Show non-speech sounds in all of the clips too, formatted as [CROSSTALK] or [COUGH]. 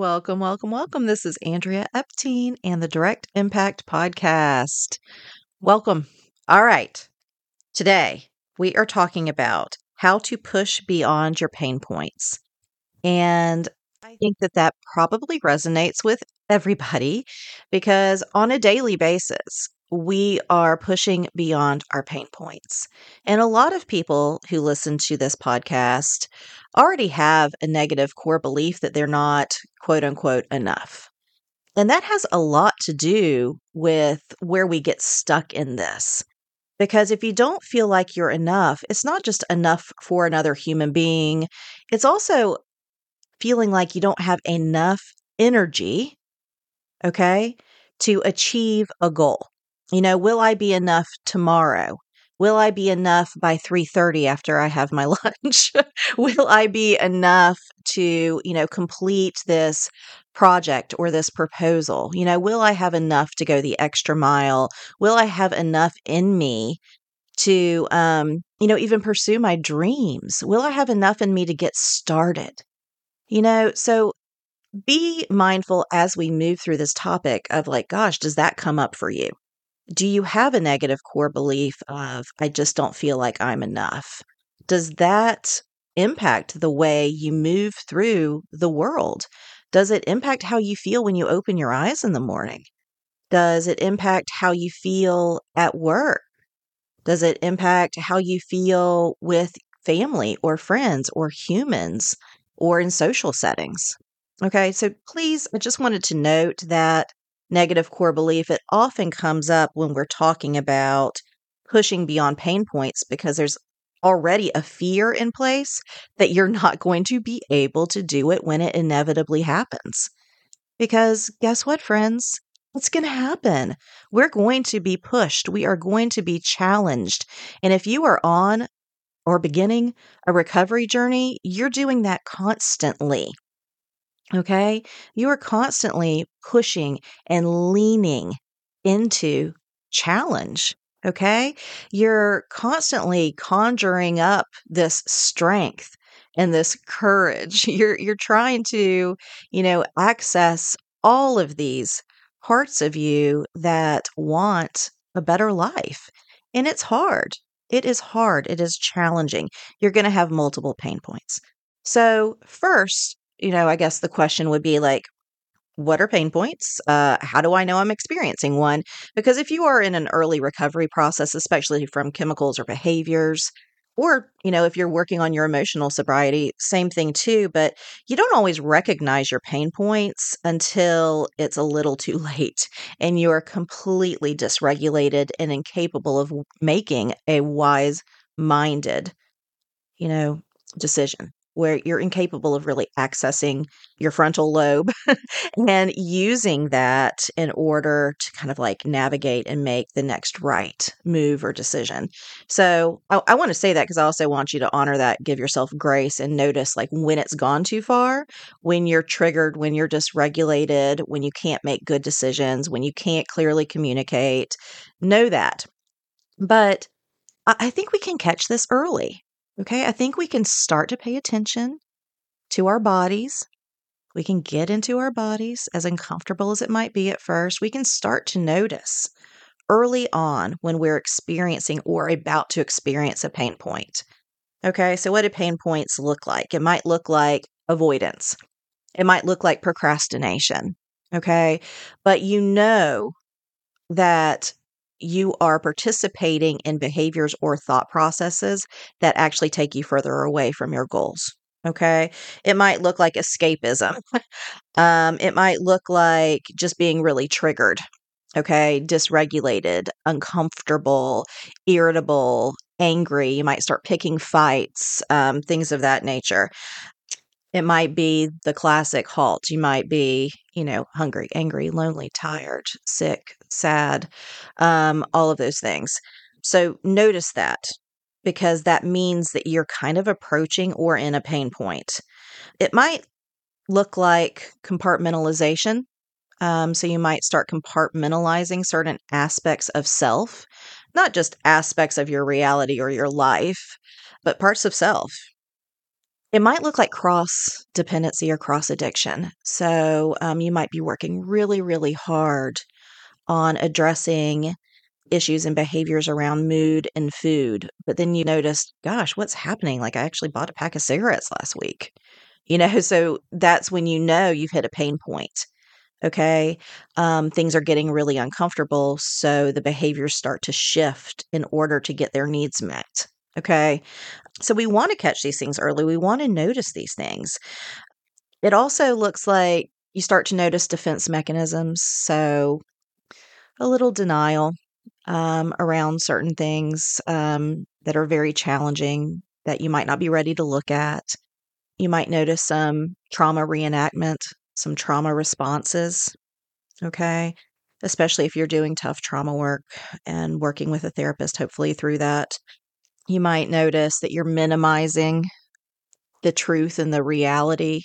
Welcome, welcome, welcome. This is Andrea Epting and the Direct Impact Podcast. Welcome. All right. Today, we are talking about how to push beyond your pain points. And I think that that probably resonates with everybody because on a daily basis, we are pushing beyond our pain points. And a lot of people who listen to this podcast already have a negative core belief that they're not quote unquote enough. And that has a lot to do with where we get stuck in this. Because if you don't feel like you're enough, it's not just enough for another human being, it's also feeling like you don't have enough energy, okay, to achieve a goal. You know, will I be enough tomorrow? Will I be enough by 3:30 after I have my [LAUGHS] lunch? will I be enough to, you know, complete this project or this proposal? You know, will I have enough to go the extra mile? Will I have enough in me to um, you know, even pursue my dreams? Will I have enough in me to get started? You know, so be mindful as we move through this topic of like, gosh, does that come up for you? Do you have a negative core belief of, I just don't feel like I'm enough? Does that impact the way you move through the world? Does it impact how you feel when you open your eyes in the morning? Does it impact how you feel at work? Does it impact how you feel with family or friends or humans or in social settings? Okay, so please, I just wanted to note that negative core belief, it often comes up when we're talking about pushing beyond pain points because there's already a fear in place that you're not going to be able to do it when it inevitably happens. Because guess what, friends? It's going to happen? We're going to be pushed. We are going to be challenged. And if you are on or beginning a recovery journey, you're doing that constantly. Okay. You are constantly pushing and leaning into challenge. Okay. You're constantly conjuring up this strength and this courage. [LAUGHS] You're, you're trying to, you know, access all of these parts of you that want a better life. And it's hard. It is hard. It is challenging. You're going to have multiple pain points. So, first, you know, I guess the question would be like, what are pain points? Uh, how do I know I'm experiencing one? Because if you are in an early recovery process, especially from chemicals or behaviors, or you know if you're working on your emotional sobriety same thing too but you don't always recognize your pain points until it's a little too [LAUGHS] late and you are completely dysregulated and incapable of making a wise minded you know decision where you're incapable of really accessing your frontal lobe [LAUGHS] and using that in order to kind of like navigate and make the next right move or decision. So I, I want to say that because I also want you to honor that, give yourself grace and notice like when it's gone too far, when you're triggered, when you're dysregulated, when you can't make good decisions, when you can't clearly communicate. Know that. But I think we can catch this early. Okay, I think we can start to pay attention to our bodies. We can get into our bodies, as uncomfortable as it might be at first. We can start to notice early on when we're experiencing or about to experience a pain point. Okay, so what do pain points look like? It might look like avoidance, it might look like procrastination. Okay, but you know that you are participating in behaviors or thought processes that actually take you further away from your goals. Okay. It might look like escapism. [LAUGHS] um, it might look like just being really triggered. Okay. Dysregulated, uncomfortable, irritable, angry. You might start picking fights, um, things of that nature. It might be the classic halt. You might be, you know, hungry, angry, lonely, tired, sick, sad, um, all of those things. So notice that because that means that you're kind of approaching or in a pain point. It might look like compartmentalization. Um, so you might start compartmentalizing certain aspects of self, not just aspects of your reality or your life, but parts of self. It might look like cross dependency or cross addiction. So um, you might be working really, really hard on addressing issues and behaviors around mood and food. But then you notice, gosh, what's happening? Like I actually bought a pack of cigarettes last week. You know, so that's when you know you've hit a pain point. Okay. Um, things are getting really uncomfortable. So the behaviors start to shift in order to get their needs met. Okay. So we want to catch these things early. We want to notice these things. It also looks like you start to notice defense mechanisms. So a little denial um, around certain things um, that are very challenging that you might not be ready to look at. You might notice some trauma reenactment, some trauma responses. Okay. Especially if you're doing tough trauma work and working with a therapist, hopefully through that. You might notice that you're minimizing the truth and the reality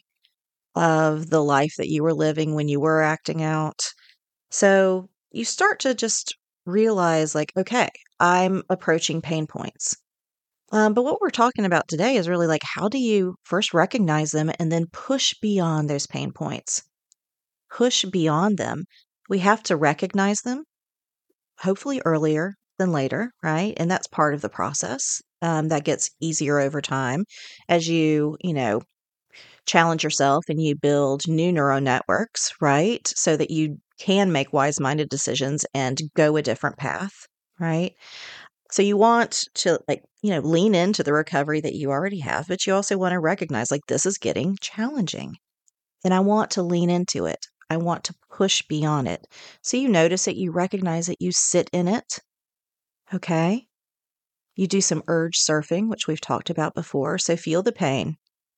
of the life that you were living when you were acting out. So you start to just realize, like, okay, I'm approaching pain points. Um, but what we're talking about today is really like how do you first recognize them and then push beyond those pain points? Push beyond them. We have to recognize them, hopefully earlier than later, right? And that's part of the process. Um, that gets easier over time as you, you know, challenge yourself and you build new neural networks, right? So that you can make wise minded decisions and go a different path, right? So you want to like, you know, lean into the recovery that you already have, but you also want to recognize like this is getting challenging. And I want to lean into it. I want to push beyond it. So you notice it, you recognize it, you sit in it, Okay. You do some urge surfing, which we've talked about before. So feel the pain,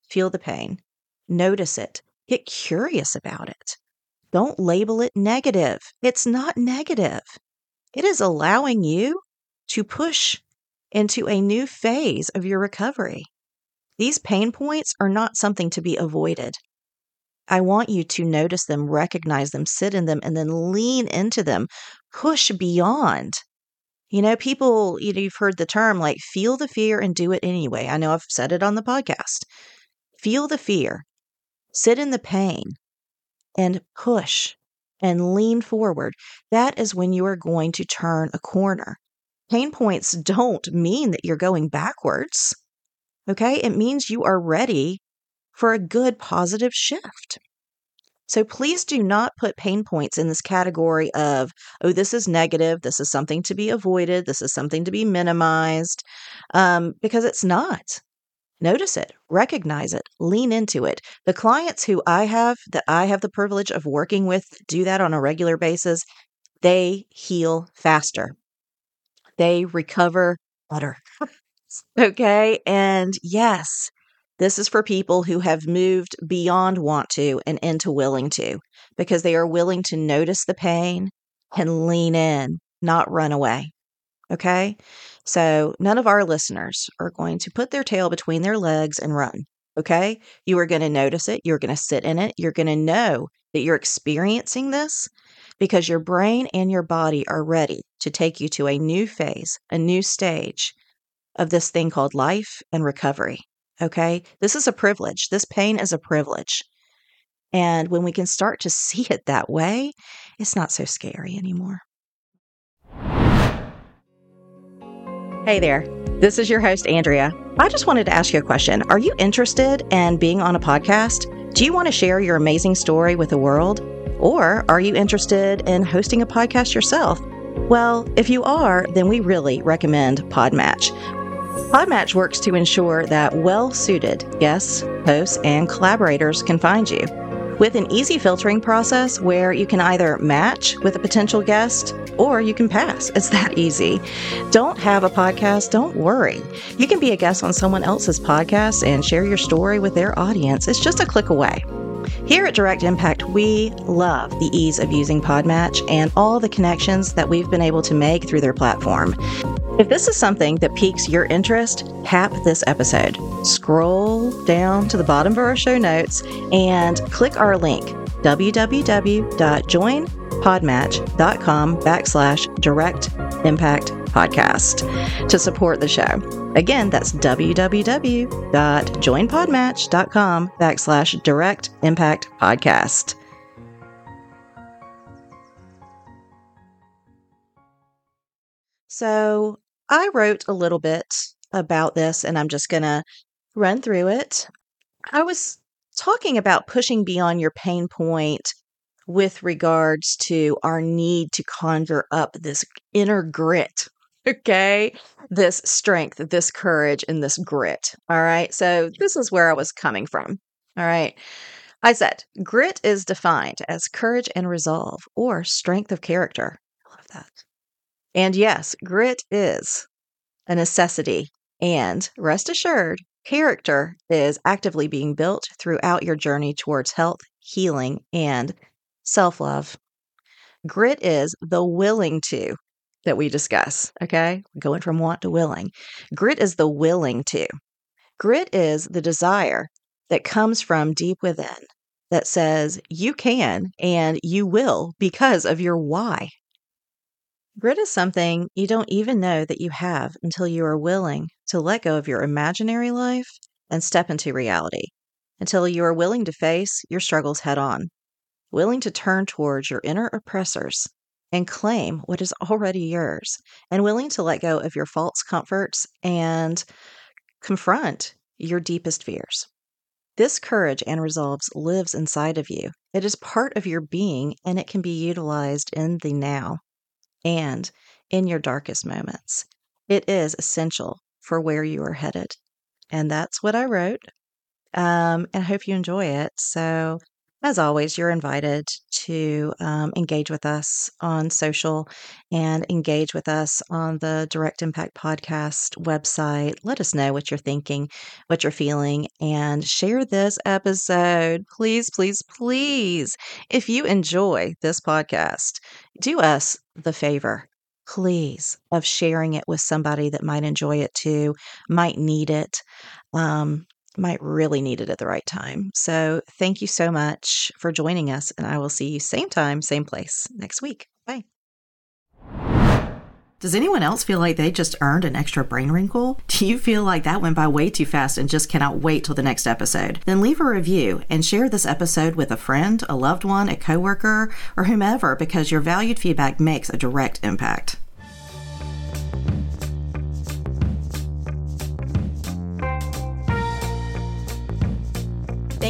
feel the pain, notice it, get curious about it. Don't label it negative. It's not negative. It is allowing you to push into a new phase of your recovery. These pain points are not something to be avoided. I want you to notice them, recognize them, sit in them, and then lean into them, push beyond you know, people, you know, you've heard the term like feel the fear and do it anyway. I know I've said it on the podcast. Feel the fear, sit in the pain, and push and lean forward. That is when you are going to turn a corner. Pain points don't mean that you're going backwards. Okay. It means you are ready for a good positive shift. So please do not put pain points in this category of, oh, this is negative. This is something to be avoided. This is something to be minimized, um, because it's not. Notice it, recognize it, lean into it. The clients who I have that I have the privilege of working with do that on a regular basis. They heal faster, they recover better. [LAUGHS] okay. And yes, this is for people who have moved beyond want to and into willing to because they are willing to notice the pain and lean in, not run away. Okay. So none of our listeners are going to put their tail between their legs and run. Okay. You are going to notice it. You're going to sit in it. You're going to know that you're experiencing this because your brain and your body are ready to take you to a new phase, a new stage of this thing called life and recovery. Okay. This is a privilege. This pain is a privilege. And when we can start to see it that way, it's not so scary anymore. Hey there. This is your host, Andrea. I just wanted to ask you a question. Are you interested in being on a podcast? Do you want to share your amazing story with the world? Or are you interested in hosting a podcast yourself? Well, if you are, then we really recommend Podmatch. Podmatch works to ensure that well suited guests, hosts, and collaborators can find you. With an easy filtering process where you can either match with a potential guest or you can pass. [LAUGHS] It's that easy. Don't have a podcast? Don't worry. You can be a guest on someone else's podcast and share your story with their audience. It's just a click away. Here at Direct Impact, we love the ease of using Podmatch and all the connections that we've been able to make through their platform. If this is something that piques your interest, tap this episode. Scroll down to the bottom of our show notes and click our link www.joinpodmatch.com backslash direct impact podcast to support the show. Again, that's www.joinpodmatch.com backslash direct impact podcast. So I wrote a little bit about this and I'm just going to run through it. I was talking about pushing beyond your pain point with regards to our need to conjure up this inner grit. [LAUGHS] Okay. This strength, this courage, and this grit. All right. So, this is where I was coming from. All right. I said grit is defined as courage and resolve or strength of character. I love that. And yes, grit is a necessity. And rest assured, character is actively being built throughout your journey towards health, healing, and self love. Grit is the willing to that we discuss. Okay. Going from want to willing. Grit is the willing to. Grit is the desire that comes from deep within that says you can and you will because of your why. Grit is something you don't even know that you have until you are willing to let go of your imaginary life and step into reality, until you are willing to face your struggles head on, willing to turn towards your inner oppressors and claim what is already yours, and willing to let go of your false comforts and confront your deepest fears. This courage and resolve lives inside of you. It is part of your being and it can be utilized in the now and in your darkest moments. It is essential for where you are headed. And that's what I wrote. Um, and I hope you enjoy it. So, as always, you're invited to um, engage with us on social and engage with us on the Direct Impact Podcast website. Let us know what you're thinking, what you're feeling, and share this episode. Please, please, please. If you enjoy this podcast, do us the favor please of sharing it with somebody that might enjoy it too might need it um, might really need it at the right time. So thank you so much for joining us, and I will see you same time, same place next week. Bye. Does anyone else feel like they just earned an extra brain wrinkle? [LAUGHS] Do you feel like that went by way too fast and just cannot wait till the next episode? Then leave a review and share this episode with a friend, a loved one, a coworker, or whomever because your valued feedback makes a direct impact.